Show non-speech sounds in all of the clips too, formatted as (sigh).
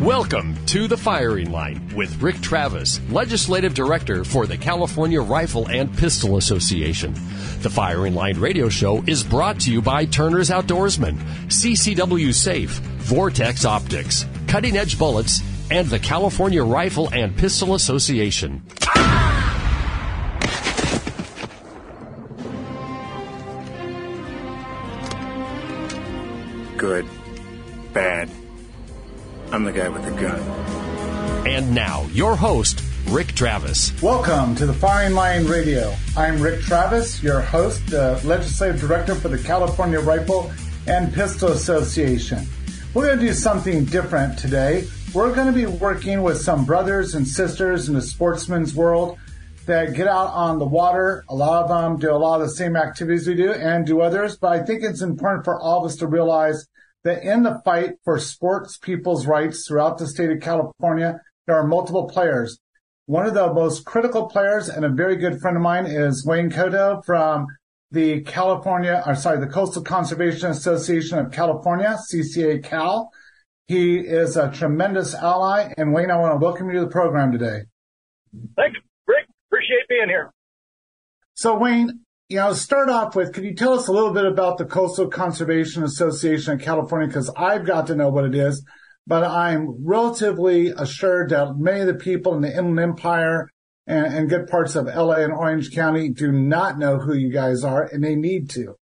Welcome to the firing line with Rick Travis, Legislative Director for the California Rifle and Pistol Association. The Firing Line radio show is brought to you by Turner's Outdoorsman, CCW Safe, Vortex Optics, Cutting Edge Bullets, and the California Rifle and Pistol Association. Good. Bad. I'm the guy with the gun. And now, your host, Rick Travis. Welcome to the Firing Line Radio. I'm Rick Travis, your host, uh, Legislative Director for the California Rifle and Pistol Association. We're going to do something different today. We're going to be working with some brothers and sisters in the sportsman's world that get out on the water. A lot of them do a lot of the same activities we do and do others, but I think it's important for all of us to realize that in the fight for sports people's rights throughout the state of California, there are multiple players. One of the most critical players and a very good friend of mine is Wayne Kotow from the California, or sorry, the Coastal Conservation Association of California, CCA Cal. He is a tremendous ally. And Wayne, I want to welcome you to the program today. Thanks, Rick. Appreciate being here. So Wayne, you know, start off with, can you tell us a little bit about the Coastal Conservation Association of California? Because I've got to know what it is, but I'm relatively assured that many of the people in the Inland Empire and, and good parts of LA and Orange County do not know who you guys are, and they need to.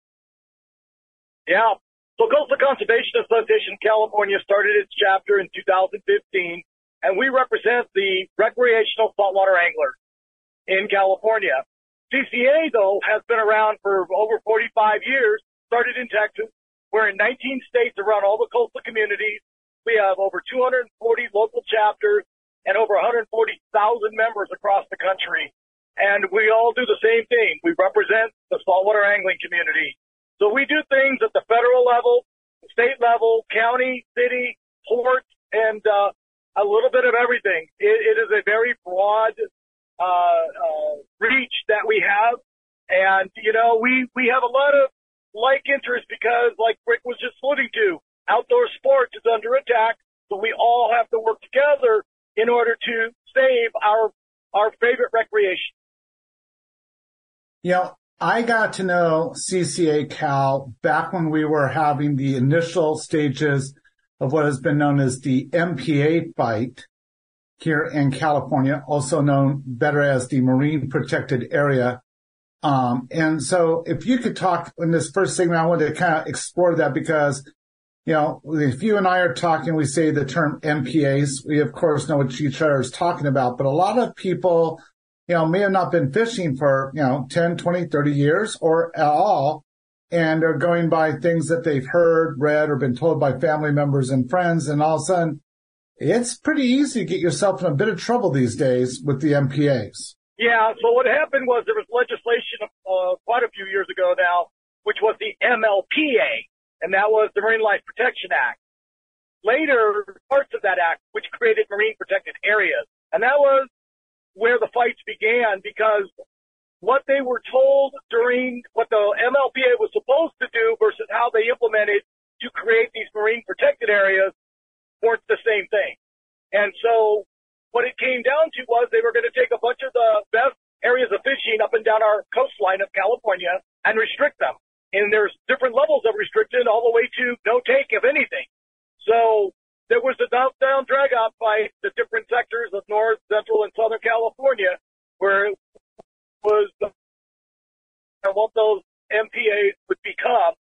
Yeah. So Coastal Conservation Association California started its chapter in 2015, and we represent the recreational saltwater anglers in California. CCA, though, has been around for over 45 years, started in Texas. We're in 19 states around all the coastal communities. We have over 240 local chapters and over 140,000 members across the country. And we all do the same thing. We represent the saltwater angling community. So we do things at the federal level, state level, county, city, port, and uh, a little bit of everything. It, it is a very broad uh, uh, reach that we have. And, you know, we, we have a lot of like interest because, like Rick was just alluding to, outdoor sports is under attack. So we all have to work together in order to save our, our favorite recreation. You know, I got to know CCA Cal back when we were having the initial stages of what has been known as the MPA fight here in California, also known better as the Marine Protected Area. Um, and so if you could talk in this first segment, I wanted to kind of explore that because, you know, if you and I are talking, we say the term MPAs. We of course know what each other is talking about, but a lot of people, you know, may have not been fishing for, you know, 10, 20, 30 years or at all. And are going by things that they've heard, read, or been told by family members and friends. And all of a sudden it's pretty easy to get yourself in a bit of trouble these days with the MPAs. Yeah. So what happened was there was legislation uh, quite a few years ago now, which was the MLPA, and that was the Marine Life Protection Act. Later, parts of that act, which created marine protected areas, and that was where the fights began because what they were told during what the MLPA was supposed to do versus how they implemented to create these marine protected areas weren't the same thing. And so what it came down to was they were going to take a bunch of the best areas of fishing up and down our coastline of California and restrict them. And there's different levels of restriction all the way to no take, of anything. So there was a down, down drag out by the different sectors of North, Central, and Southern California where it was the, and what those MPAs would become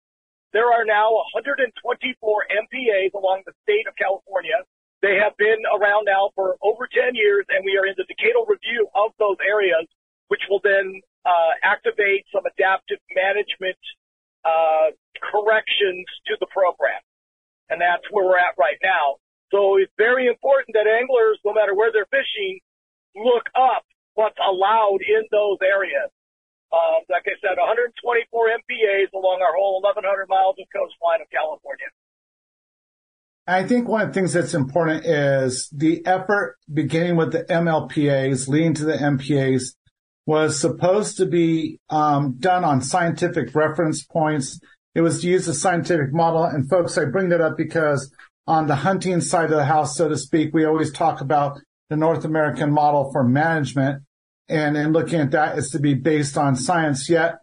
there are now 124 MPAs along the state of California. They have been around now for over 10 years, and we are in the decadal review of those areas, which will then uh, activate some adaptive management uh, corrections to the program. And that's where we're at right now. So it's very important that anglers, no matter where they're fishing, look up what's allowed in those areas. Um, like I said, 124 MPAs along our whole 1,100 miles of coastline of California. I think one of the things that's important is the effort beginning with the MLPAs, leading to the MPAs, was supposed to be um, done on scientific reference points. It was to use a scientific model. And folks, I bring that up because on the hunting side of the house, so to speak, we always talk about the North American model for management. And in looking at that is to be based on science. Yet,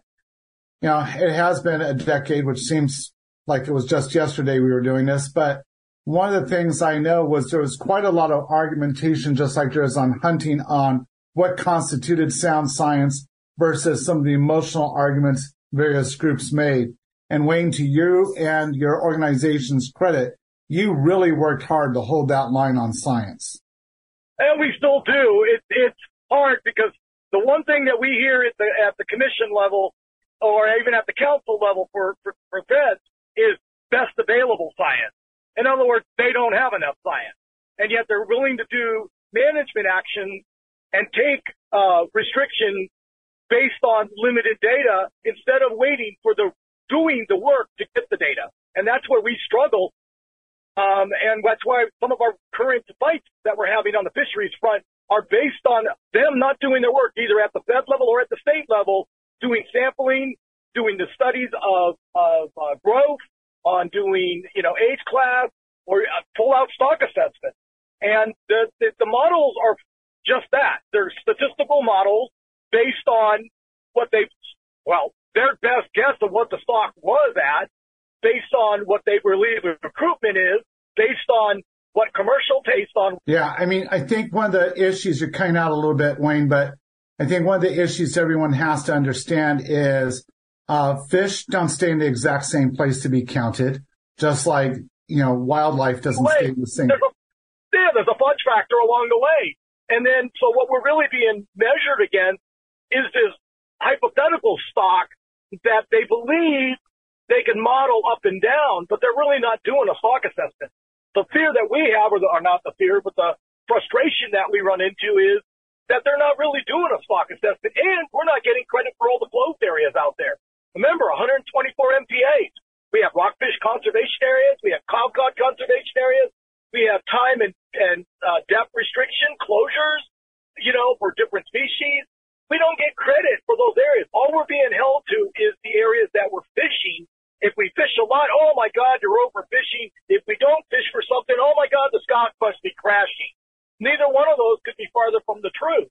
you know, it has been a decade, which seems like it was just yesterday we were doing this. But one of the things I know was there was quite a lot of argumentation, just like there is on hunting on what constituted sound science versus some of the emotional arguments various groups made. And Wayne, to you and your organization's credit, you really worked hard to hold that line on science. And we still do. It, it's hard because the one thing that we hear at the, at the commission level or even at the council level for, for, for feds is best available science. In other words, they don't have enough science and yet they're willing to do management action and take uh, restrictions based on limited data instead of waiting for the doing the work to get the data. And that's where we struggle. Um, and that's why some of our current fights that we're having on the fisheries front are based on them not doing their work either at the fed level or at the state level, doing sampling, doing the studies of, of uh, growth, on doing, you know, age class or uh, full out stock assessment. And the, the, the models are just that. They're statistical models based on what they, well, their best guess of what the stock was at, based on what they believe recruitment is, based on what commercial taste on. Yeah, I mean, I think one of the issues you're cutting out a little bit, Wayne, but I think one of the issues everyone has to understand is uh, fish don't stay in the exact same place to be counted, just like you know wildlife doesn't Wait, stay in the same. There's a, yeah, there's a fudge factor along the way. And then, so what we're really being measured against is this hypothetical stock that they believe they can model up and down, but they're really not doing a stock assessment. The fear that we have, or, the, not the fear, but the frustration that we run into is that they're not really doing a stock assessment and we're not getting credit for all the closed areas out there. Remember, 124 MPAs. We have rockfish conservation areas. We have cod conservation areas. We have time and, and uh, depth restriction closures, you know, for different species. We don't get credit for those areas. All we're being held to is the areas that we're fishing. If we fish a lot, oh my God, you're overfishing. If we don't fish for something, oh my God, the stock must be crashing. Neither one of those could be farther from the truth.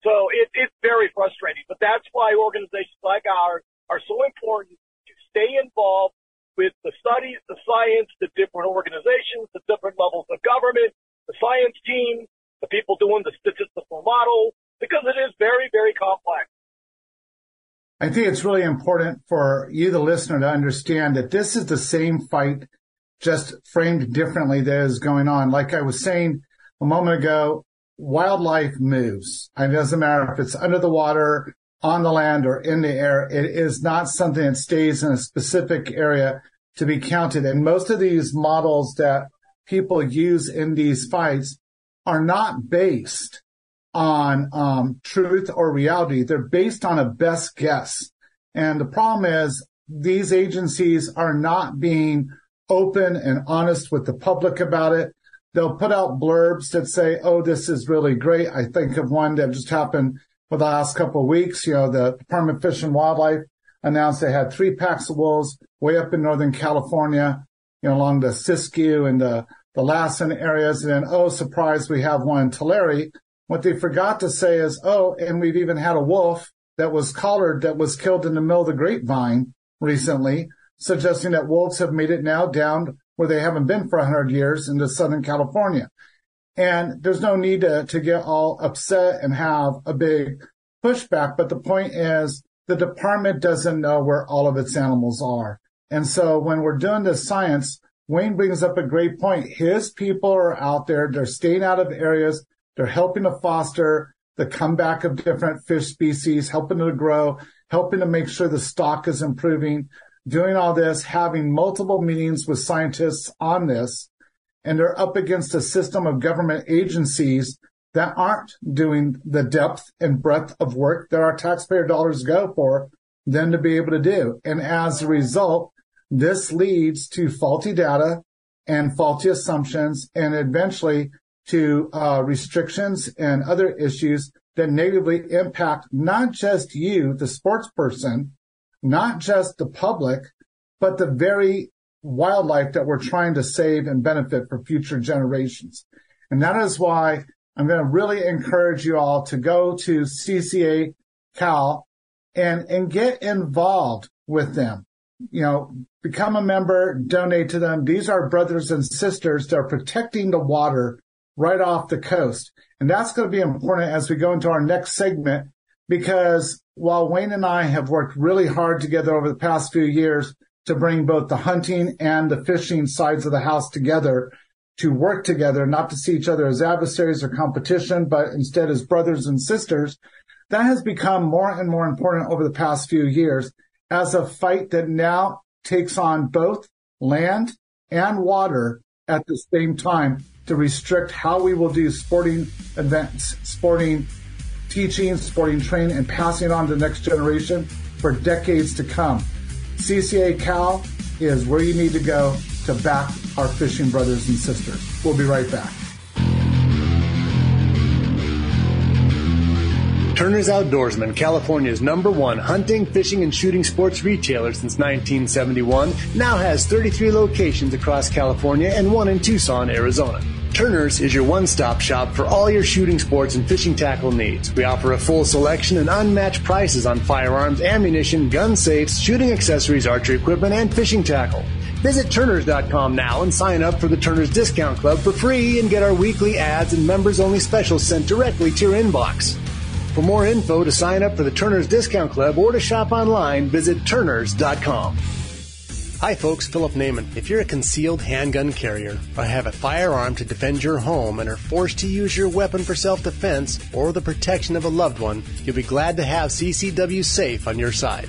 So it, it's very frustrating, but that's why organizations like ours are so important to stay involved with the studies, the science, the different organizations, the different levels of government, the science team, the people doing the statistical model, because it is very, very complex. I think it's really important for you, the listener, to understand that this is the same fight, just framed differently that is going on. Like I was saying a moment ago, wildlife moves. It doesn't matter if it's under the water, on the land or in the air. It is not something that stays in a specific area to be counted. And most of these models that people use in these fights are not based on um, truth or reality. They're based on a best guess. And the problem is these agencies are not being open and honest with the public about it. They'll put out blurbs that say, Oh, this is really great. I think of one that just happened for the last couple of weeks. You know, the Department of Fish and Wildlife announced they had three packs of wolves way up in Northern California, you know, along the Siskiyou and the, the Lassen areas. And then, oh, surprise, we have one in Tulare. What they forgot to say is, oh, and we've even had a wolf that was collared that was killed in the middle of the grapevine recently, suggesting that wolves have made it now down where they haven't been for 100 years into Southern California. And there's no need to, to get all upset and have a big pushback. But the point is the department doesn't know where all of its animals are. And so when we're doing this science, Wayne brings up a great point. His people are out there. They're staying out of areas. They're helping to foster the comeback of different fish species, helping to grow, helping to make sure the stock is improving. doing all this, having multiple meetings with scientists on this, and they're up against a system of government agencies that aren't doing the depth and breadth of work that our taxpayer dollars go for them to be able to do. And as a result, this leads to faulty data and faulty assumptions and eventually to uh, restrictions and other issues that negatively impact not just you, the sports person, not just the public, but the very wildlife that we're trying to save and benefit for future generations. And that is why I'm going to really encourage you all to go to CCA Cal and, and get involved with them. You know, become a member, donate to them. These are brothers and sisters that are protecting the water right off the coast. And that's going to be important as we go into our next segment because while Wayne and I have worked really hard together over the past few years to bring both the hunting and the fishing sides of the house together to work together, not to see each other as adversaries or competition, but instead as brothers and sisters, that has become more and more important over the past few years as a fight that now takes on both land and water at the same time to restrict how we will do sporting events, sporting teaching, sporting training, and passing on to the next generation for decades to come. CCA Cal is where you need to go to back our fishing brothers and sisters. We'll be right back. Turner's Outdoorsman, California's number one hunting, fishing, and shooting sports retailer since 1971, now has 33 locations across California and one in Tucson, Arizona. Turner's is your one stop shop for all your shooting sports and fishing tackle needs. We offer a full selection and unmatched prices on firearms, ammunition, gun safes, shooting accessories, archery equipment, and fishing tackle. Visit Turners.com now and sign up for the Turners Discount Club for free and get our weekly ads and members only specials sent directly to your inbox. For more info to sign up for the Turner's Discount Club or to shop online, visit Turners.com. Hi folks, Philip Naiman. If you're a concealed handgun carrier or have a firearm to defend your home and are forced to use your weapon for self-defense or the protection of a loved one, you'll be glad to have CCW Safe on your side.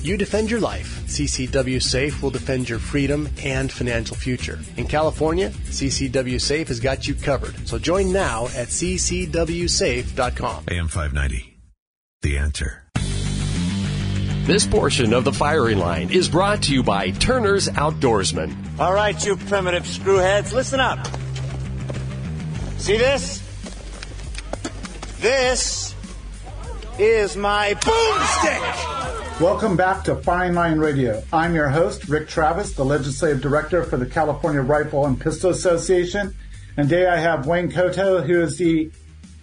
You defend your life. CCW Safe will defend your freedom and financial future. In California, CCW Safe has got you covered. So join now at ccwsafe.com. AM 590. The answer. This portion of the firing line is brought to you by Turner's Outdoorsman. All right, you primitive screwheads, listen up. See this? This is my boomstick. Welcome back to Firing Line Radio. I'm your host, Rick Travis, the Legislative Director for the California Rifle and Pistol Association. And today I have Wayne Kotow, who is the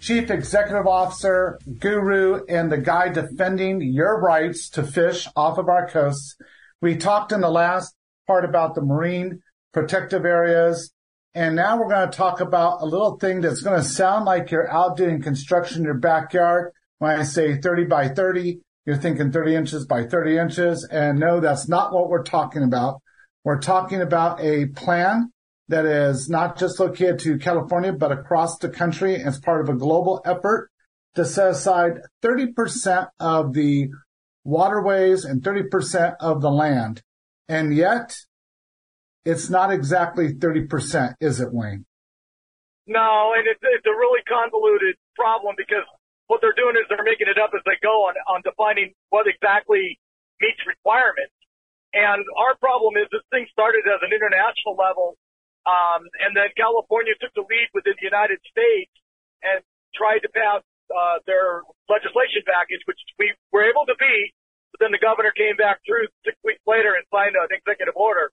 Chief Executive Officer, guru, and the guy defending your rights to fish off of our coasts. We talked in the last part about the marine protective areas. And now we're going to talk about a little thing that's going to sound like you're out doing construction in your backyard. When I say 30 by 30, you're thinking 30 inches by 30 inches. And no, that's not what we're talking about. We're talking about a plan that is not just located to California, but across the country as part of a global effort to set aside 30% of the waterways and 30% of the land. And yet it's not exactly 30%, is it, Wayne? No, and it's, it's a really convoluted problem because what they're doing is they're making it up as they go on, on defining what exactly meets requirements. And our problem is this thing started as an international level um, and then California took the lead within the United States and tried to pass uh, their legislation package, which we were able to beat. But then the governor came back through six weeks later and signed an executive order.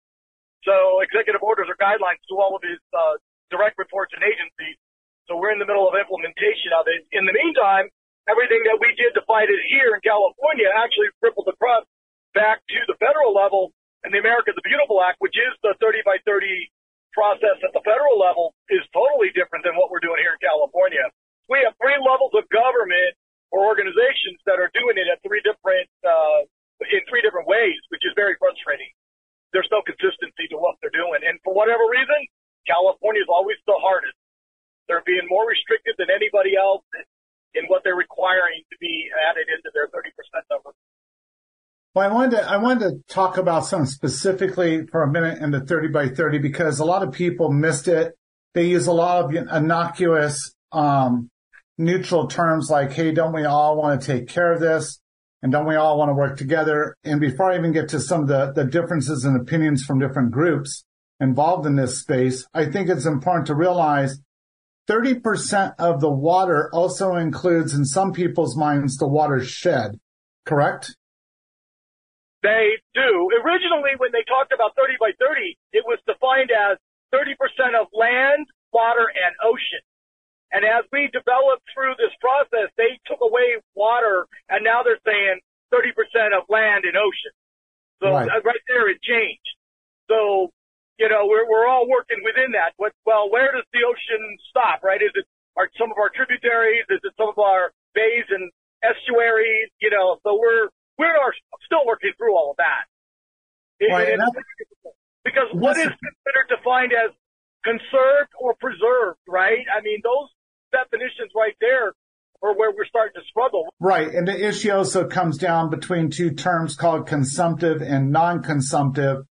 So executive orders are guidelines to all of his uh, direct reports and agencies. So we're in the middle of implementation of it. In the meantime, everything that we did to fight it here in California actually rippled across back to the federal level. And the America the Beautiful Act, which is the 30 by 30 process at the federal level, is totally different than what we're doing here in California. We have three levels of government or organizations that are doing it at three different, uh, in three different ways, which is very frustrating. There's no consistency to what they're doing. And for whatever reason, California is always the hardest. They're being more restricted than anybody else in what they're requiring to be added into their 30% number. Well, I wanted to, I wanted to talk about something specifically for a minute in the 30 by 30 because a lot of people missed it. They use a lot of innocuous, um, neutral terms like, Hey, don't we all want to take care of this? And don't we all want to work together? And before I even get to some of the, the differences and opinions from different groups involved in this space, I think it's important to realize 30% of the water also includes in some people's minds the watershed, correct? They do. Originally, when they talked about 30 by 30, it was defined as 30% of land, water, and ocean. And as we developed through this process, they took away water, and now they're saying 30% of land and ocean. So right, uh, right there, it changed. So you know, we're, we're all working within that. Well, where does the ocean stop, right? Is it are some of our tributaries? Is it some of our bays and estuaries? You know, so we're, we're are still working through all of that. Right, because what is considered defined as conserved or preserved, right? I mean, those definitions right there are where we're starting to struggle. Right. And the issue also comes down between two terms called consumptive and non-consumptive.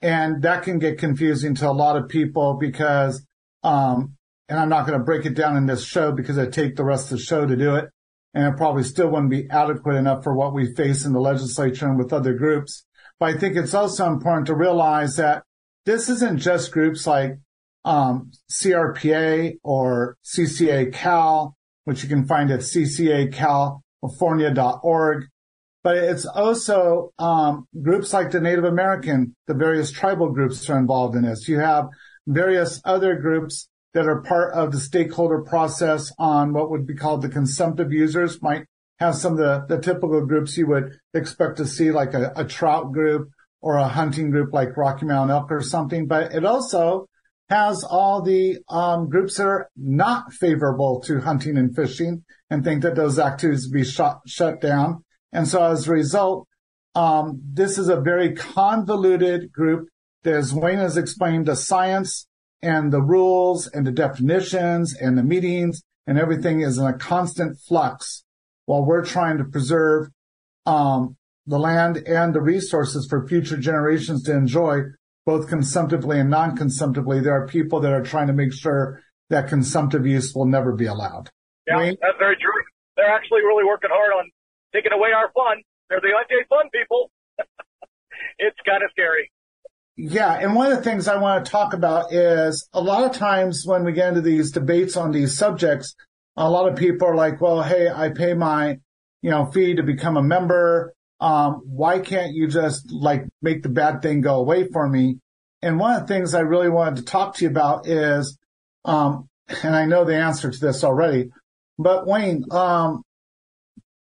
And that can get confusing to a lot of people because, um, and I'm not going to break it down in this show because I take the rest of the show to do it. And it probably still wouldn't be adequate enough for what we face in the legislature and with other groups. But I think it's also important to realize that this isn't just groups like, um, CRPA or CCA Cal, which you can find at ccacalifornia.org but it's also um, groups like the Native American, the various tribal groups are involved in this. You have various other groups that are part of the stakeholder process on what would be called the consumptive users might have some of the, the typical groups you would expect to see like a, a trout group or a hunting group like Rocky Mountain Elk or something, but it also has all the um, groups that are not favorable to hunting and fishing and think that those activities be shut, shut down. And so as a result, um, this is a very convoluted group. As Wayne has explained, the science and the rules and the definitions and the meetings and everything is in a constant flux while we're trying to preserve um, the land and the resources for future generations to enjoy both consumptively and non-consumptively. There are people that are trying to make sure that consumptive use will never be allowed. Yeah, Wayne? that's very true. They're actually really working hard on taking away our fun. They're the anti-fun people. (laughs) it's kind of scary. Yeah, and one of the things I want to talk about is a lot of times when we get into these debates on these subjects, a lot of people are like, well, hey, I pay my, you know, fee to become a member. Um, why can't you just like make the bad thing go away for me? And one of the things I really wanted to talk to you about is, um, and I know the answer to this already, but Wayne, um,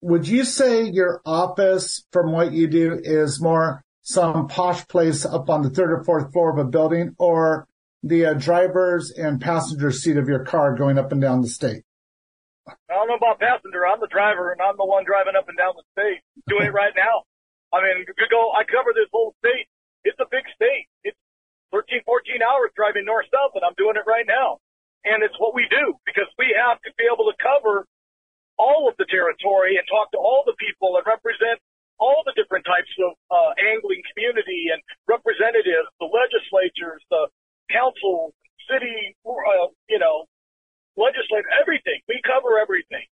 would you say your office from what you do is more some posh place up on the third or fourth floor of a building or the uh, driver's and passenger seat of your car going up and down the state? I don't know about passenger. I'm the driver and I'm the one driving up and down the state doing it right now. I mean, go, I cover this whole state. It's a big state. It's 13, 14 hours driving north south and I'm doing it right now. And it's what we do because we have to be able to cover territory and talk to all the people and represent all the different types of uh, angling community and representatives, the legislatures, the council, city, uh, you know, legislature, everything. We cover everything.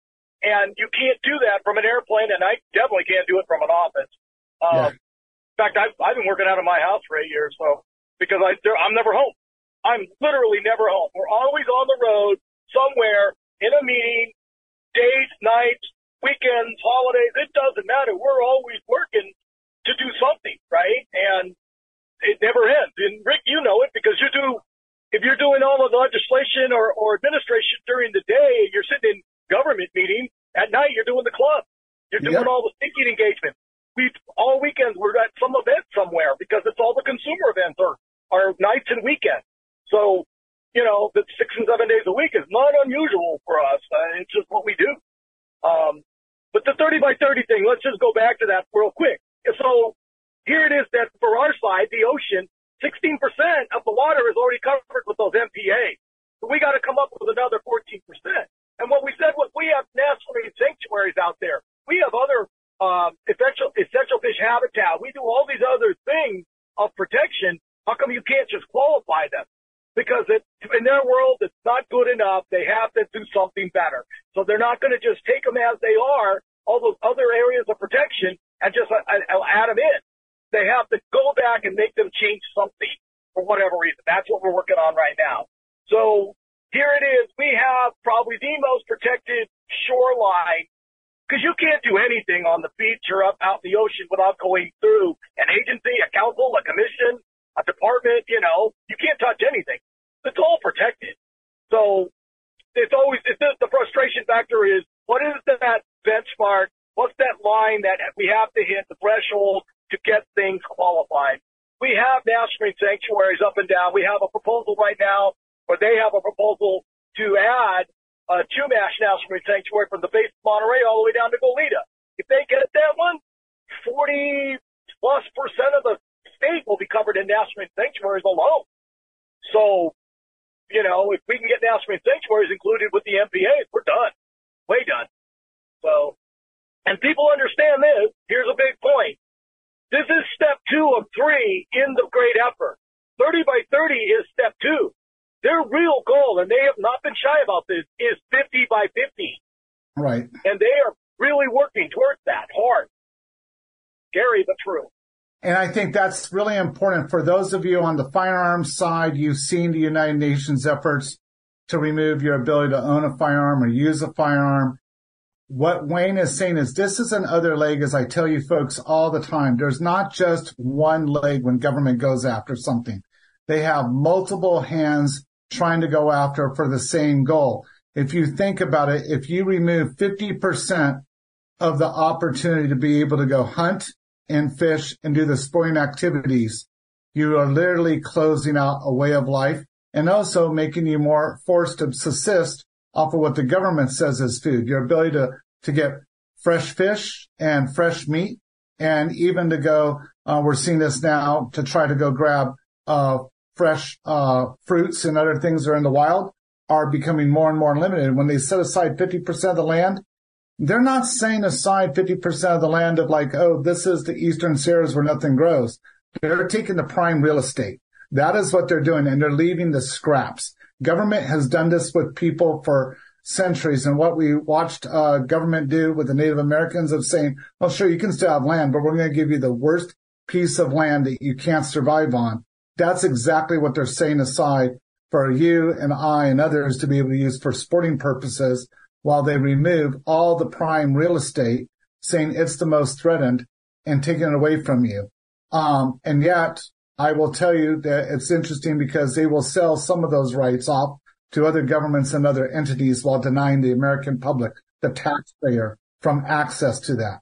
And you can't do that from an airplane, and I definitely can't do it from an office. Um, yeah. In fact, I've, I've been working out of my house for eight years, so because I, I'm never home. I'm literally never home. We're always on the road somewhere in a meeting days, nights, weekends, holidays, it doesn't matter. We're always working to do something, right? And it never ends. And Rick, you know it because you do, if you're doing all of the legislation or, or administration during the day, you're sitting in government meetings At night, you're doing the club. You're doing Yep. all the speaking engagements. We all weekends we're at some event somewhere because it's all the consumer events are are nights and weekends. So, you know, the six and seven days a week is not unusual for us. Uh, it's just what we do. Um, but the 30 by 30 thing, let's just go back to that real quick. So here it is that for our side, the ocean, 16% of the water is already covered with those MPA. So we got to come up with another 14%. And what we said was we have national marine sanctuaries out there. We have other um, essential essential fish habitat. We do all these other things of protection. How come you can't just qualify them? Because it, in their world, it's not good enough. They have to do something better. So they're not going to just take them as they are, all those other areas of protection, and just uh, uh, add them in. They have to go back and make them change something for whatever reason. That's what we're working on right now. So here it is. We have probably the most protected shoreline because you can't do anything on the beach or up out in the ocean without going through an agency, a council, a commission, a department. You know, you can't touch anything. It's all protected. So it's always it's just, the frustration factor is what is that benchmark? What's that line that we have to hit the threshold to get things qualified? We have national sanctuaries up and down. We have a proposal right now, or they have a proposal to add uh, Chumash National Marine Sanctuary from the base of Monterey all the way down to Goleta. If they get that one, 40 plus percent of the state will be covered in national sanctuaries alone. So, you know, if we can get national marine sanctuaries included with the MPAs, we're done. Way done. So, and people understand this. Here's a big point. This is step two of three in the great effort. 30 by 30 is step two. Their real goal, and they have not been shy about this, is 50 by 50. Right. And they are really working towards that hard. Scary but true. And I think that's really important for those of you on the firearms side. You've seen the United Nations efforts to remove your ability to own a firearm or use a firearm. What Wayne is saying is this is another leg, as I tell you folks all the time. There's not just one leg when government goes after something. They have multiple hands trying to go after for the same goal. If you think about it, if you remove 50% of the opportunity to be able to go hunt and fish and do the sporting activities, you are literally closing out a way of life and also making you more forced to subsist off of what the government says is food. Your ability to, to get fresh fish and fresh meat and even to go, uh, we're seeing this now to try to go grab, uh, fresh, uh, fruits and other things that are in the wild are becoming more and more limited. When they set aside 50% of the land, they're not setting aside 50% of the land of like, oh, this is the Eastern Sierras where nothing grows. They're taking the prime real estate. That is what they're doing. And they're leaving the scraps. Government has done this with people for centuries. And what we watched uh, government do with the Native Americans of saying, well, sure, you can still have land, but we're going to give you the worst piece of land that you can't survive on. That's exactly what they're setting aside for you and I and others to be able to use for sporting purposes while they remove all the prime real estate, saying it's the most threatened and taking it away from you. Um, and yet I will tell you that it's interesting because they will sell some of those rights off to other governments and other entities while denying the American public, the taxpayer, from access to that.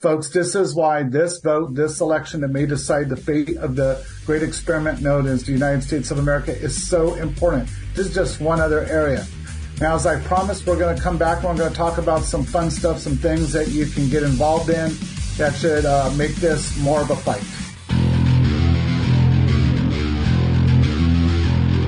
Folks, this is why this vote, this election that may decide the fate of the great experiment known as the United States of America is so important. This is just one other area. Now, as I promised, we're going to come back and we're going to talk about some fun stuff, some things that you can get involved in that should uh, make this more of a fight.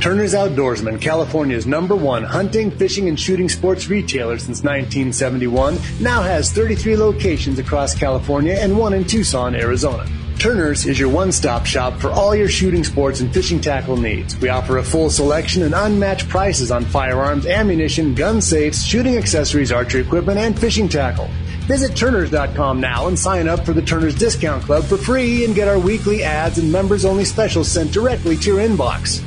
Turner's Outdoorsman, California's number one hunting, fishing, and shooting sports retailer since 1971, now has 33 locations across California and one in Tucson, Arizona. Turner's is your one-stop shop for all your shooting sports and fishing tackle needs. We offer a full selection and unmatched prices on firearms, ammunition, gun safes, shooting accessories, archery equipment, and fishing tackle. Visit Turners.com now and sign up for the Turners Discount Club for free and get our weekly ads and members-only specials sent directly to your inbox.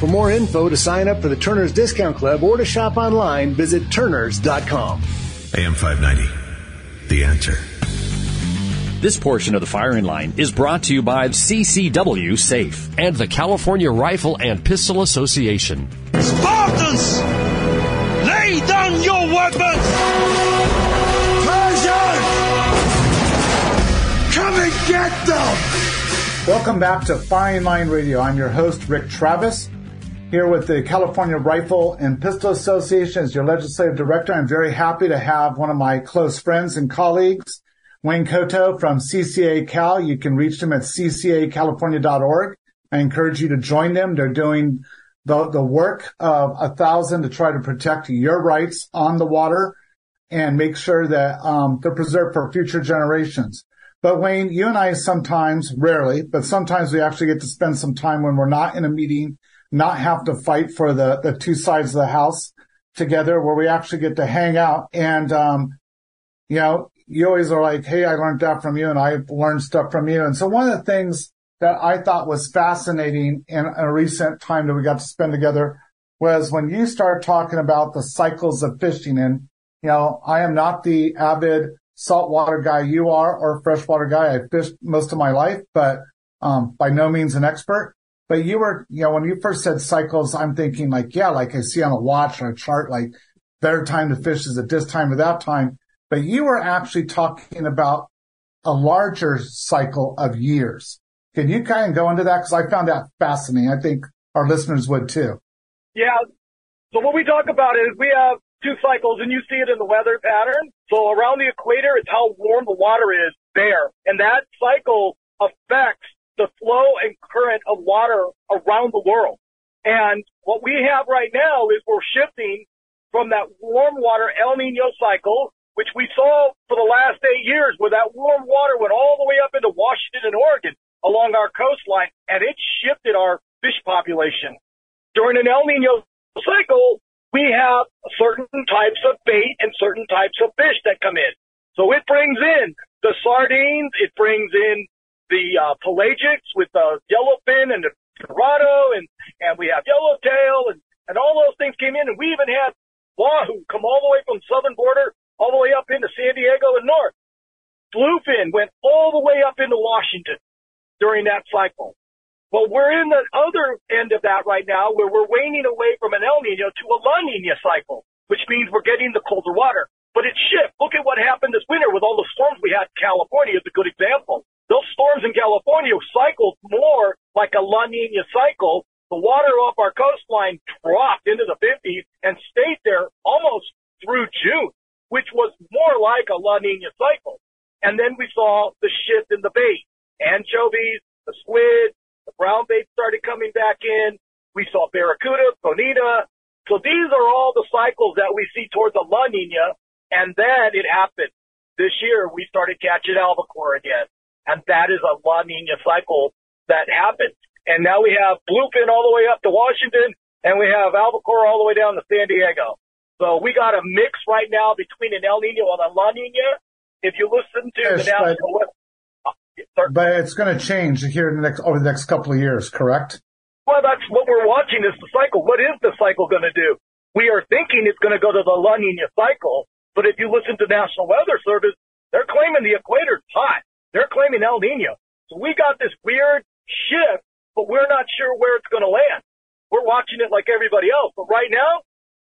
For more info to sign up for the Turners Discount Club or to shop online, visit Turners.com. AM 590. The answer. This portion of the firing line is brought to you by CCW Safe and the California Rifle and Pistol Association. Spartans, lay down your weapons! Persians, come and get them! Welcome back to Firing Line Radio. I'm your host, Rick Travis. Here with the California Rifle and Pistol Association as your legislative director. I'm very happy to have one of my close friends and colleagues, Wayne Kotow from CCA Cal. You can reach them at ccacalifornia.org. I encourage you to join them. They're doing the, the work of a thousand to try to protect your rights on the water and make sure that um, they're preserved for future generations. But Wayne, you and I sometimes, rarely, but sometimes we actually get to spend some time when we're not in a meeting, not have to fight for the, the two sides of the house together where we actually get to hang out. And, um, you know, you always are like, Hey, I learned that from you and I learned stuff from you. And so one of the things that I thought was fascinating in a recent time that we got to spend together was when you start talking about the cycles of fishing. And, you know, I am not the avid saltwater guy you are or freshwater guy. I fished most of my life, but, um, by no means an expert. But you were, you know, when you first said cycles, I'm thinking like, yeah, like I see on a watch or a chart, like better time to fish is at this time or that time. But you were actually talking about a larger cycle of years. Can you kind of go into that? Cause I found that fascinating. I think our listeners would too. Yeah. So what we talk about is we have two cycles and you see it in the weather pattern. So around the equator, it's how warm the water is there. And that cycle affects the flow and current of water around the world. And what we have right now is we're shifting from that warm water El Nino cycle, which we saw for the last eight years where that warm water went all the way up into Washington and Oregon along our coastline and it shifted our fish population. During an El Nino cycle, we have certain types of bait and certain types of fish that come in. So it brings in the sardines, it brings in the uh, pelagics with the yellowfin and the dorado, and and we have yellowtail, and and all those things came in, and we even had wahoo come all the way from southern border all the way up into San Diego and north. Bluefin went all the way up into Washington during that cycle. Well, we're in the other end of that right now where we're waning away from an El Nino to a La Nina cycle, which means we're getting the colder water. But it's shifts. Look at what happened this winter with all the storms we had in California is a good example. Those storms in California cycled more like a La Nina cycle. The water off our coastline dropped into the 50s and stayed there almost through June, which was more like a La Nina cycle. And then we saw the shift in the bait. Anchovies, the squid, the brown bait started coming back in. We saw barracuda, bonito. So these are all the cycles that we see towards the La Nina. And then it happened. This year we started catching albacore again. And that is a La Nina cycle that happened. And now we have bluefin all the way up to Washington and we have albacore all the way down to San Diego. So we got a mix right now between an El Nino and a La Nina. If you listen to yes, the National West, but it's going to change here in the next over the next couple of years, correct? Well, that's what we're watching is the cycle. What is the cycle going to do? We are thinking it's going to go to the La Nina cycle, but if you listen to National Weather Service, they're claiming the equator's hot. They're claiming El Nino. So we got this weird shift, but we're not sure where it's going to land. We're watching it like everybody else. But right now,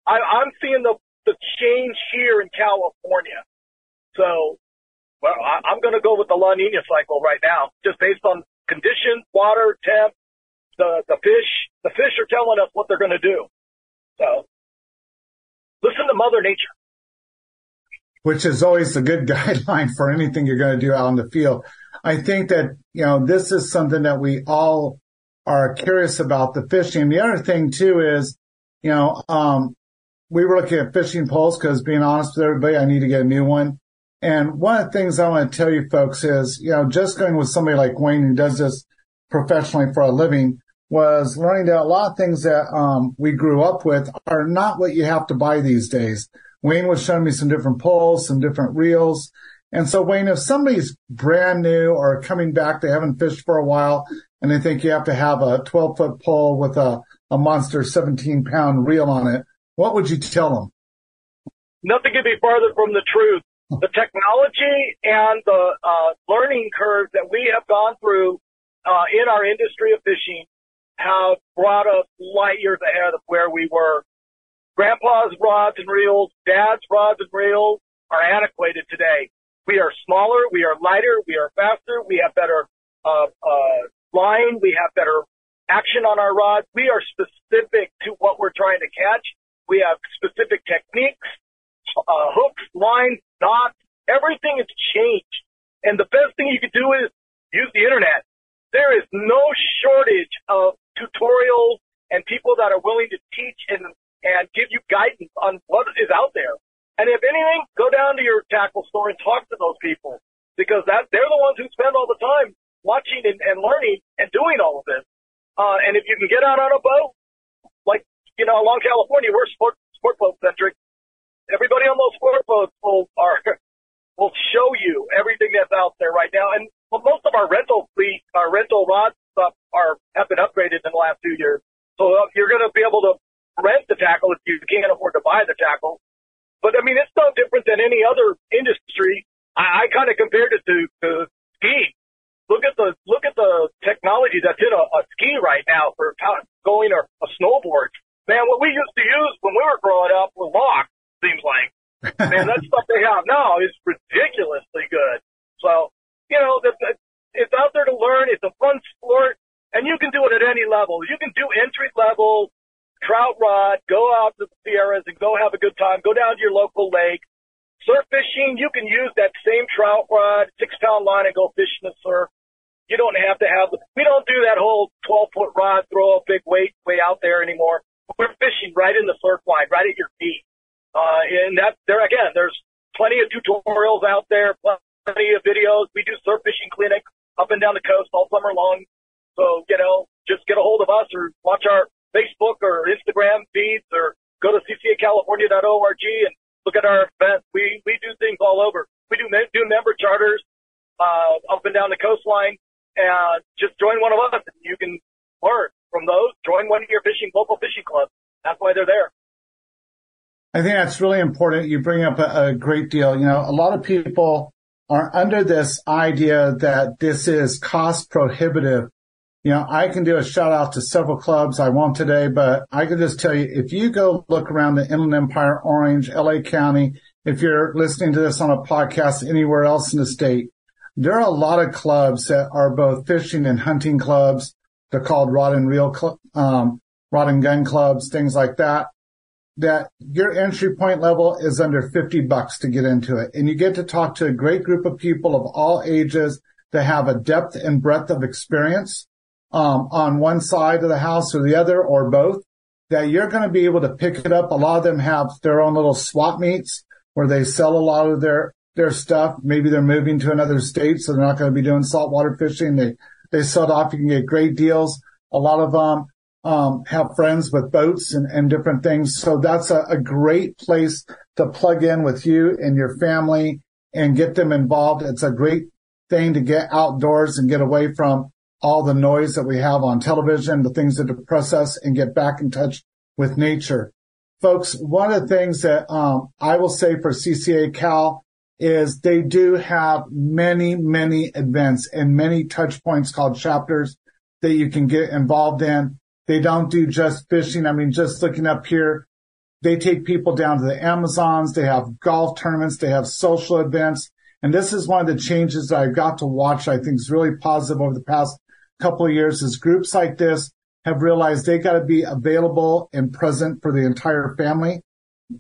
I, I'm seeing the, the change here in California. So well, I, I'm going to go with the La Nina cycle right now, just based on conditions, water, temp, the the fish. The fish are telling us what they're going to do. So, listen to Mother Nature. Which is always a good (laughs) guideline for anything you're going to do out in the field. I think that you know this is something that we all are curious about the fishing. The other thing too is, you know, um, we were looking at fishing poles because being honest with everybody, I need to get a new one. And one of the things I want to tell you folks is, you know, just going with somebody like Wayne who does this professionally for a living was learning that a lot of things that um, we grew up with are not what you have to buy these days. Wayne was showing me some different poles, some different reels. And so Wayne, if somebody's brand new or coming back, they haven't fished for a while and they think you have to have a 12 foot pole with a, a monster 17 pound reel on it, what would you tell them? Nothing could be farther from the truth the technology and the uh, learning curve that we have gone through uh, in our industry of fishing have brought us light years ahead of where we were. Grandpa's rods and reels, dad's rods and reels are antiquated today. We are smaller, we are lighter, we are faster, we have better uh, uh, line, we have better action on our rods. We are specific to what we're trying to catch. We have specific techniques, uh, hooks, lines, knots. Everything has changed. And the best thing you can do is use the internet. There is no shortage of tutorials and people that are willing to teach and, and give you guidance on what is out there. And if anything, go down to your tackle store and talk to those people because that they're the ones who spend all the time watching and, and learning and doing all of this. Uh, and if you can get out on a boat, like, you know, along California, we're sport, sport boat centric. Everybody on those sport boats will, are, (laughs) will show you everything that's out there right now. And well, most of our rental fleet, our rental rod stuff are, have been upgraded in the last few years. So uh, you're going to be able to rent the tackle if you can't afford to buy the tackle. But I mean, it's no different than any other industry. I, I kind of compared it to, to skiing. Look at the look at the technology that's in a, a ski right now for going or a snowboard. Man, what we used to use when we were growing up was lock. Seems like, man, that (laughs) stuff they have now is ridiculously good. So, you know, the, the, it's out there to learn. It's a fun sport, and you can do it at any level. You can do entry level trout rod, go out to the Sierras and go have a good time. Go down to your local lake. Surf fishing, you can use that same trout rod, six pound line and go fishing the surf. You don't have to have, we don't do that whole 12 foot rod, throw a big weight way out there anymore. We're fishing right in the surf line, right at your feet. Uh, and that there again, there's plenty of tutorials out there, plenty of videos. We do surf fishing clinics up and down the coast all summer long. So, you know, just get a hold of us or watch our Facebook or Instagram feeds or go to ccacalifornia.org and look at our events. We, we do things all over. We do, do member charters, uh, up and down the coastline and just join one of us and you can learn from those. Join one of your fishing, local fishing clubs. That's why they're there. I think that's really important. You bring up a, a great deal. You know, a lot of people are under this idea that this is cost prohibitive you know, I can do a shout out to several clubs. I won't today, but I can just tell you, if you go look around the Inland Empire, Orange, LA County, if you're listening to this on a podcast anywhere else in the state, there are a lot of clubs that are both fishing and hunting clubs. They're called rod and reel, um, rod and gun clubs, things like that. That your entry point level is under 50 bucks to get into it. And you get to talk to a great group of people of all ages that have a depth and breadth of experience um, on one side of the house or the other or both, that you're going to be able to pick it up. A lot of them have their own little swap meets where they sell a lot of their, their stuff. Maybe they're moving to another state, so they're not going to be doing saltwater fishing. They, they sell it off. You can get great deals. A lot of them, um, have friends with boats and, and different things. So that's a, a great place to plug in with you and your family and get them involved. It's a great thing to get outdoors and get away from all the noise that we have on television, the things that depress us and get back in touch with nature. Folks, one of the things that um, I will say for CCA Cal is they do have many, many events and many touch points called chapters that you can get involved in. They don't do just fishing. I mean, just looking up here, they take people down to the Amazons. They have golf tournaments. They have social events. And this is one of the changes that I've got to watch. I think is really positive over the past couple of years is groups like this have realized they got to be available and present for the entire family.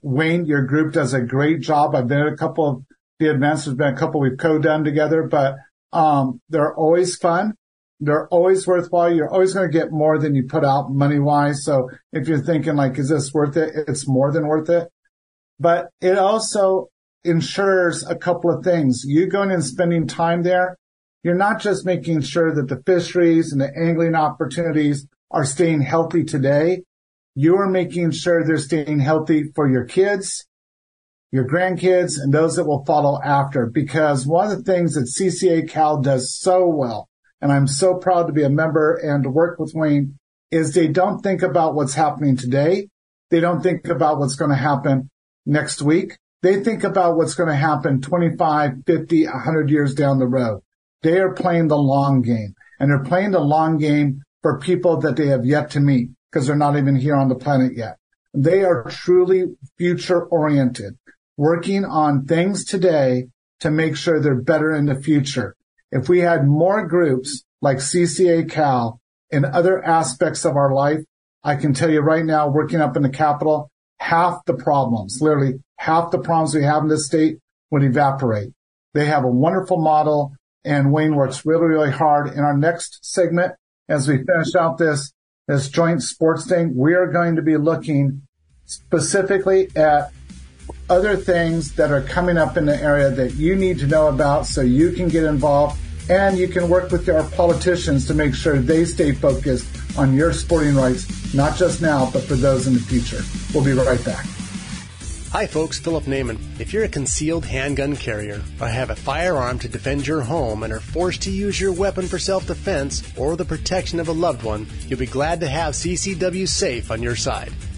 Wayne, your group does a great job. I've been at a couple of the events. There's been a couple we've co-done together, but um, they're always fun. They're always worthwhile. You're always going to get more than you put out money wise. So if you're thinking like, is this worth it? It's more than worth it. But it also ensures a couple of things. You going and spending time there you're not just making sure that the fisheries and the angling opportunities are staying healthy today. You are making sure they're staying healthy for your kids, your grandkids, and those that will follow after. Because one of the things that CCA Cal does so well, and I'm so proud to be a member and to work with Wayne, is they don't think about what's happening today. They don't think about what's going to happen next week. They think about what's going to happen 25, 50, 100 years down the road. They are playing the long game and they're playing the long game for people that they have yet to meet because they're not even here on the planet yet. They are truly future oriented, working on things today to make sure they're better in the future. If we had more groups like CCA Cal in other aspects of our life, I can tell you right now, working up in the capital, half the problems, literally half the problems we have in this state would evaporate. They have a wonderful model and Wayne works really, really hard. In our next segment, as we finish out this, this joint sports thing, we are going to be looking specifically at other things that are coming up in the area that you need to know about so you can get involved and you can work with our politicians to make sure they stay focused on your sporting rights, not just now, but for those in the future. We'll be right back. Hi, folks. Philip Naiman. If you're a concealed handgun carrier or have a firearm to defend your home and are forced to use your weapon for self defense or the protection of a loved one, you'll be glad to have CCW Safe on your side.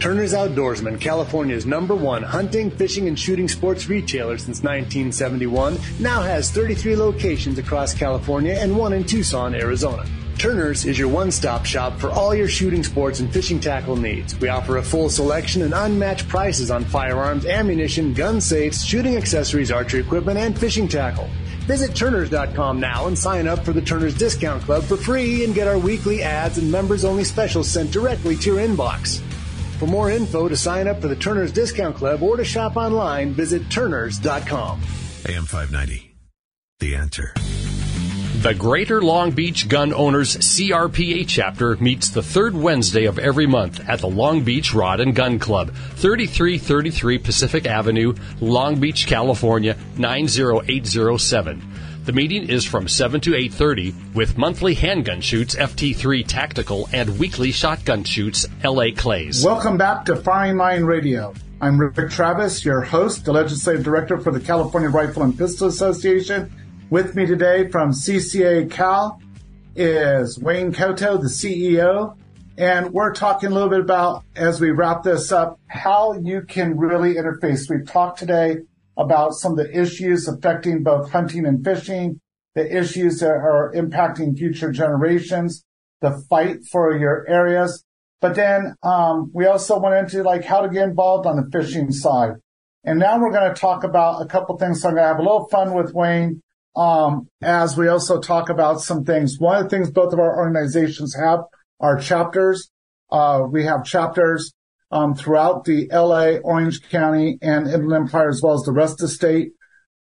Turner's Outdoorsman, California's number one hunting, fishing, and shooting sports retailer since 1971, now has 33 locations across California and one in Tucson, Arizona. Turner's is your one-stop shop for all your shooting sports and fishing tackle needs. We offer a full selection and unmatched prices on firearms, ammunition, gun safes, shooting accessories, archery equipment, and fishing tackle. Visit Turners.com now and sign up for the Turners Discount Club for free and get our weekly ads and members-only specials sent directly to your inbox. For more info to sign up for the Turner's Discount Club or to shop online, visit Turners.com. AM 590. The answer. The Greater Long Beach Gun Owners CRPA chapter meets the third Wednesday of every month at the Long Beach Rod and Gun Club, 3333 Pacific Avenue, Long Beach, California 90807. The meeting is from 7 to 8:30 with monthly handgun shoots FT3 Tactical and weekly shotgun shoots LA Clays. Welcome back to Firing Line Radio. I'm Rick Travis, your host, the legislative director for the California Rifle and Pistol Association. With me today from CCA Cal is Wayne Kotow, the CEO, and we're talking a little bit about, as we wrap this up, how you can really interface. We've talked today about some of the issues affecting both hunting and fishing, the issues that are impacting future generations, the fight for your areas. But then um, we also went into like how to get involved on the fishing side. And now we're going to talk about a couple things. So I'm going to have a little fun with Wayne um, as we also talk about some things. One of the things both of our organizations have are chapters. Uh, we have chapters um, throughout the LA, Orange County, and Inland Empire, as well as the rest of the state.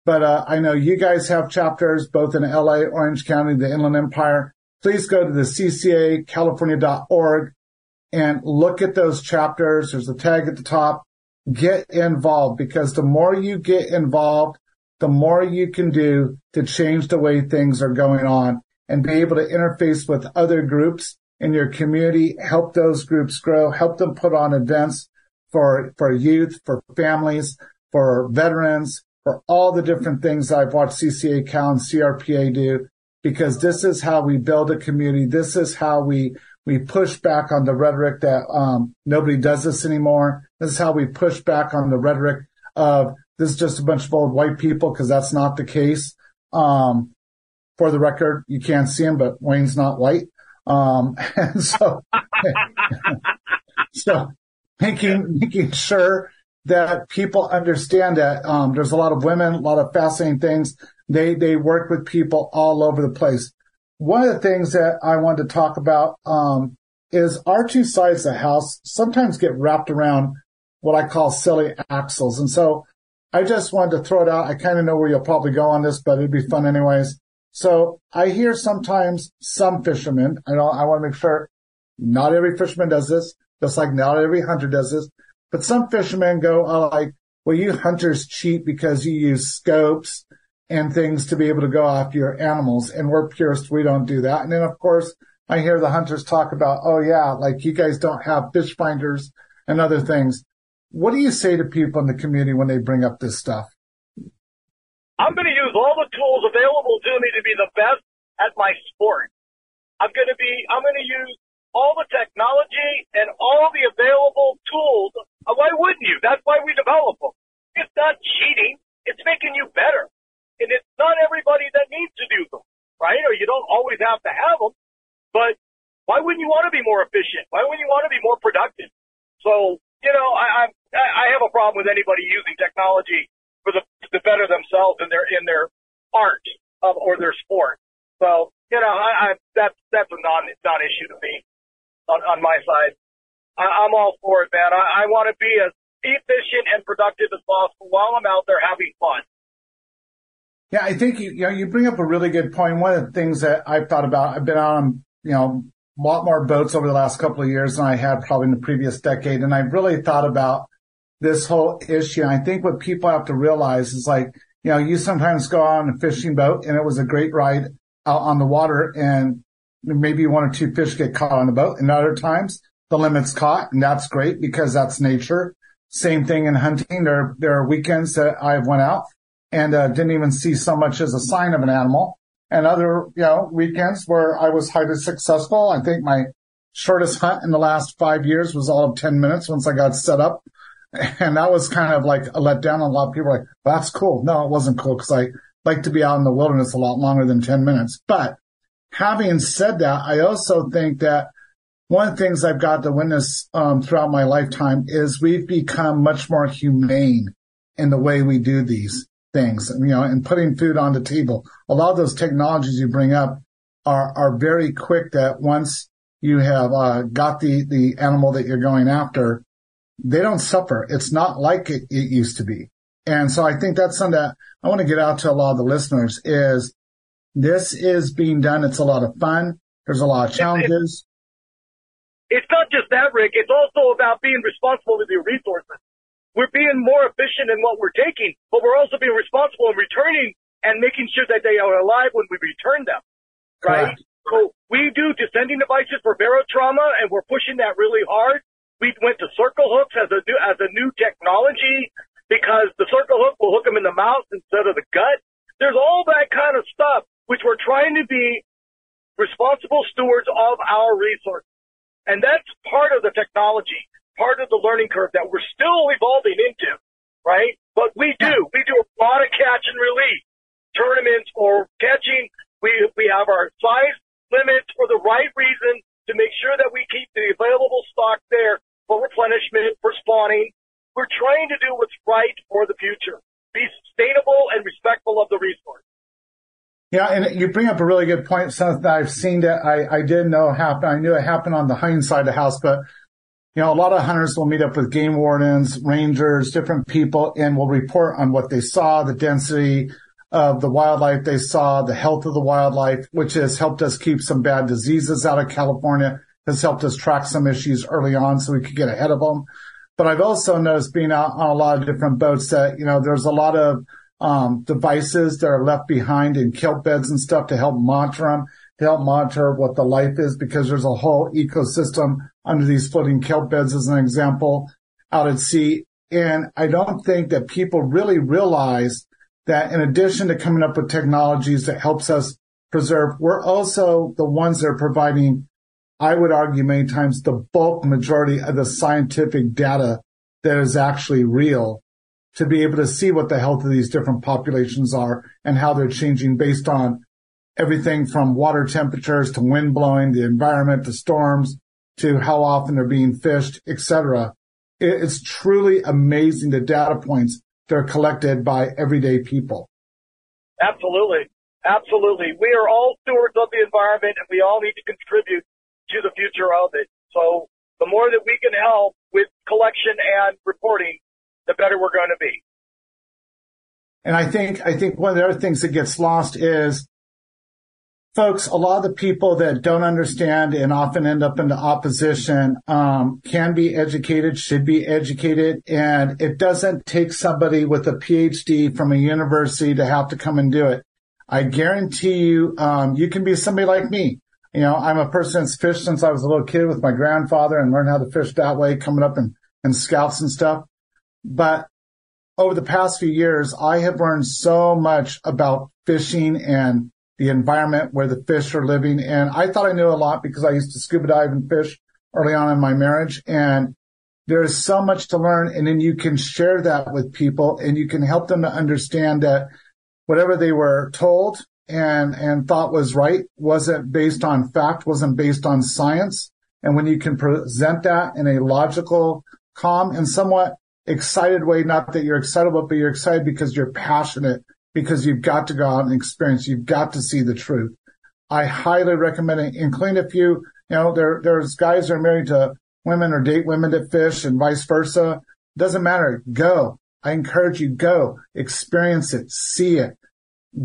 But uh, I know you guys have chapters both in LA, Orange County, the Inland Empire. Please go to the ccacalifornia.org and look at those chapters. There's a tag at the top. Get involved because the more you get involved, the more you can do to change the way things are going on and be able to interface with other groups in your community, help those groups grow, help them put on events for, for youth, for families, for veterans, for all the different things I've watched CCA Cal and CRPA do, because this is how we build a community. This is how we, we push back on the rhetoric that, um, nobody does this anymore. This is how we push back on the rhetoric of this is just a bunch of old white people, because that's not the case. Um, for the record, you can't see him, but Wayne's not white. Um, and (laughs) so, (laughs) so making, making sure that people understand that, um, there's a lot of women, a lot of fascinating things. They, they work with people all over the place. One of the things that I wanted to talk about, um, is our two sides of the house sometimes get wrapped around what I call silly axles. And so I just wanted to throw it out. I kind of know where you'll probably go on this, but it'd be fun anyways. So I hear sometimes some fishermen, I know I want to make sure not every fisherman does this, just like not every hunter does this, But some fishermen go oh, like, well, you hunters cheat because you use scopes and things to be able to go after your animals. And we're purists. We don't do that. And then of course, I hear the hunters talk about, oh yeah, like you guys don't have fish finders and other things. What do you say to people in the community when they bring up this stuff? I'm going to use all the tools available to me to be the best at my sport. I'm going to be, I'm going to use all the technology and all the available tools. Why wouldn't you? That's why we develop them. It's not cheating. It's making you better. And it's not everybody that needs to do them, right? Or you don't always have to have them, but why wouldn't you want to be more efficient? Why wouldn't you want to be more productive? So, you know, I, I, I have a problem with anybody using technology for the, to better themselves in their, in their art of, or their sport. So, you know, I, I, that's, that's a non, non-issue to me on, on my side. I, I'm all for it, man. I, I want to be as efficient and productive as possible while I'm out there having fun. Yeah, I think you, you know, you bring up a really good point. One of the things that I've thought about, I've been on, you know, a lot more boats over the last couple of years than I had probably in the previous decade. And I've really thought about this whole issue. And I think what people have to realize is like, you know, you sometimes go on a fishing boat and it was a great ride out on the water and maybe one or two fish get caught on the boat and other times the limit's caught and that's great because that's nature. Same thing in hunting. There, there are weekends that I've went out and uh, didn't even see so much as a sign of an animal. And other, you know, weekends where I was highly successful. I think my shortest hunt in the last five years was all of 10 minutes once I got set up. (laughs) And that was kind of like a letdown. A lot of people like, well, that's cool. No, it wasn't cool because I like to be out in the wilderness a lot longer than 10 minutes. But having said that, I also think that one of the things I've got to witness um, throughout my lifetime is we've become much more humane in the way we do these things, you know, and putting food on the table. A lot of those technologies you bring up are, are very quick that once you have uh, got the, the animal that you're going after, they don't suffer. It's not like it, it used to be. And so I think that's something that I want to get out to a lot of the listeners is this is being done. It's a lot of fun. There's a lot of challenges. It's, it's not just that, Rick. It's also about being responsible with your resources we're being more efficient in what we're taking, but we're also being responsible in returning and making sure that they are alive when we return them. Right? Correct. So we do descending devices for barotrauma and we're pushing that really hard. We went to circle hooks as a new, as a new technology because the circle hook will hook them in the mouth instead of the gut. There's all that kind of stuff, which we're trying to be responsible stewards of our resources. And that's part of the technology part of the learning curve that we're still evolving into, right? But we do. We do a lot of catch and release tournaments or catching. We, we have our size limits for the right reason to make sure that we keep the available stock there for replenishment, for spawning. We're trying to do what's right for the future. Be sustainable and respectful of the resource. Yeah, and you bring up a really good point. Something that I've seen that I, I didn't know happen. I knew it happened on the hunting side of the house, but you know, a lot of hunters will meet up with game wardens, rangers, different people, and will report on what they saw, the density of the wildlife they saw, the health of the wildlife, which has helped us keep some bad diseases out of California, has helped us track some issues early on so we could get ahead of them. But I've also noticed being out on a lot of different boats that, you know, there's a lot of um, devices that are left behind in kelp beds and stuff to help monitor them, to help monitor what the life is because there's a whole ecosystem under these floating kelp beds as an example out at sea. And I don't think that people really realize that in addition to coming up with technologies that helps us preserve, we're also the ones that are providing, I would argue many times, the bulk majority of the scientific data that is actually real to be able to see what the health of these different populations are and how they're changing based on everything from water temperatures to wind blowing, the environment, to storms, to how often they're being fished, etc. It's truly amazing the data points that are collected by everyday people. Absolutely. Absolutely. We are all stewards of the environment and we all need to contribute to the future of it. So the more that we can help with collection and reporting, the better we're going to be. And I think, I think one of the other things that gets lost is folks, a lot of the people that don't understand and often end up into opposition um, can be educated, should be educated, and it doesn't take somebody with a PhD from a university to have to come and do it. I guarantee you, um, you can be somebody like me. You know, I'm a person that's fished since I was a little kid with my grandfather and learned how to fish that way, coming up in, in scouts and stuff. But over the past few years, I have learned so much about fishing and the environment where the fish are living. And I thought I knew a lot because I used to scuba dive and fish early on in my marriage. And there is so much to learn. And then you can share that with people and you can help them to understand that whatever they were told and, and thought was right wasn't based on fact, wasn't based on science. And when you can present that in a logical, calm and somewhat excited way, not that you're excited, but you're excited because you're passionate because you've got to go out and experience. You've got to see the truth. I highly recommend it, including if you, you know, there, there's guys are married to women or date women that fish and vice versa. Doesn't matter. Go. I encourage you, go experience it, see it,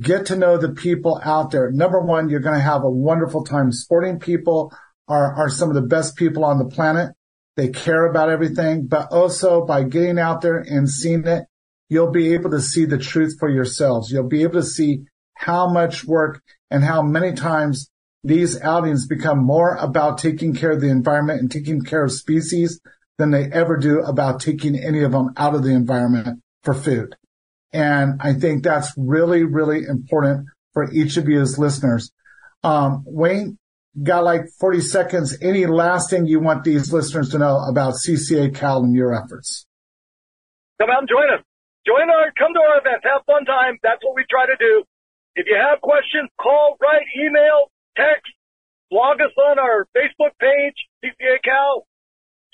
get to know the people out there. Number one, you're going to have a wonderful time. Sporting people are, are some of the best people on the planet. They care about everything, but also by getting out there and seeing it, you'll be able to see the truth for yourselves. You'll be able to see how much work and how many times these outings become more about taking care of the environment and taking care of species than they ever do about taking any of them out of the environment for food. And I think that's really, really important for each of you as listeners. Um, Wayne, got like 40 seconds. Any last thing you want these listeners to know about CCA Cal and your efforts? Come out and join us join our, come to our events, have fun time. That's what we try to do. If you have questions, call, write, email, text, blog us on our Facebook page, CCA Cal,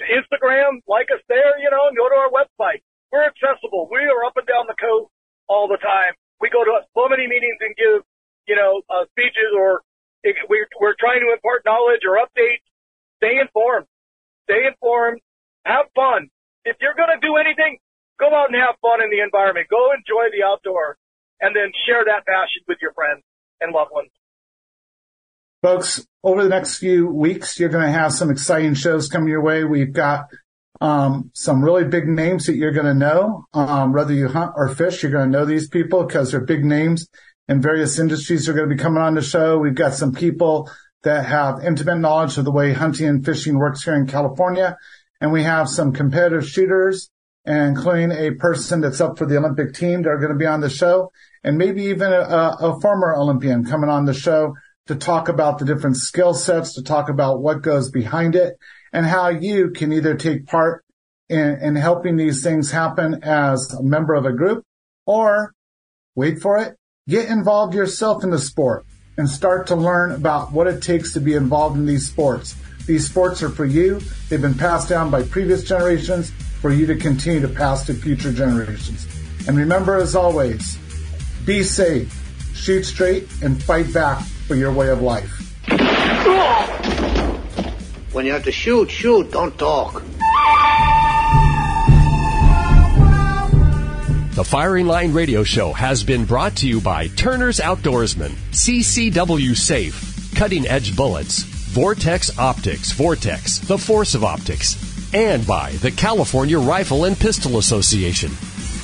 Instagram, like us there, you know, and go to our website. We're accessible. We are up and down the coast all the time. We go to so many meetings and give, you know, uh, speeches or we're, we're trying to impart knowledge or updates. Stay informed. Stay informed. Have fun. If you're going to do anything, go out and have fun in the environment. Go enjoy the outdoor and then share that passion with your friends and loved ones. Folks, over the next few weeks, you're going to have some exciting shows coming your way. We've got um, some really big names that you're going to know. Um, whether you hunt or fish, you're going to know these people because they're big names in various industries are going to be coming on the show. We've got some people that have intimate knowledge of the way hunting and fishing works here in California. And we have some competitive shooters including a person that's up for the Olympic team that are going to be on the show, and maybe even a, a former Olympian coming on the show to talk about the different skill sets, to talk about what goes behind it, and how you can either take part in, in helping these things happen as a member of a group, or wait for it, get involved yourself in the sport and start to learn about what it takes to be involved in these sports. These sports are for you. They've been passed down by previous generations for you to continue to pass to future generations. And remember, as always, be safe, shoot straight, and fight back for your way of life. When you have to shoot, shoot, don't talk. The Firing Line Radio Show has been brought to you by Turner's Outdoorsman, CCW Safe, Cutting Edge Bullets, Vortex Optics, Vortex, the Force of Optics, and by the California Rifle and Pistol Association.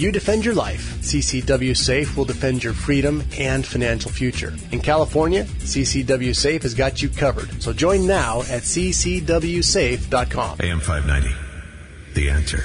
You defend your life. CCW Safe will defend your freedom and financial future. In California, CCW Safe has got you covered. So join now at ccwsafe.com. AM 590. The answer.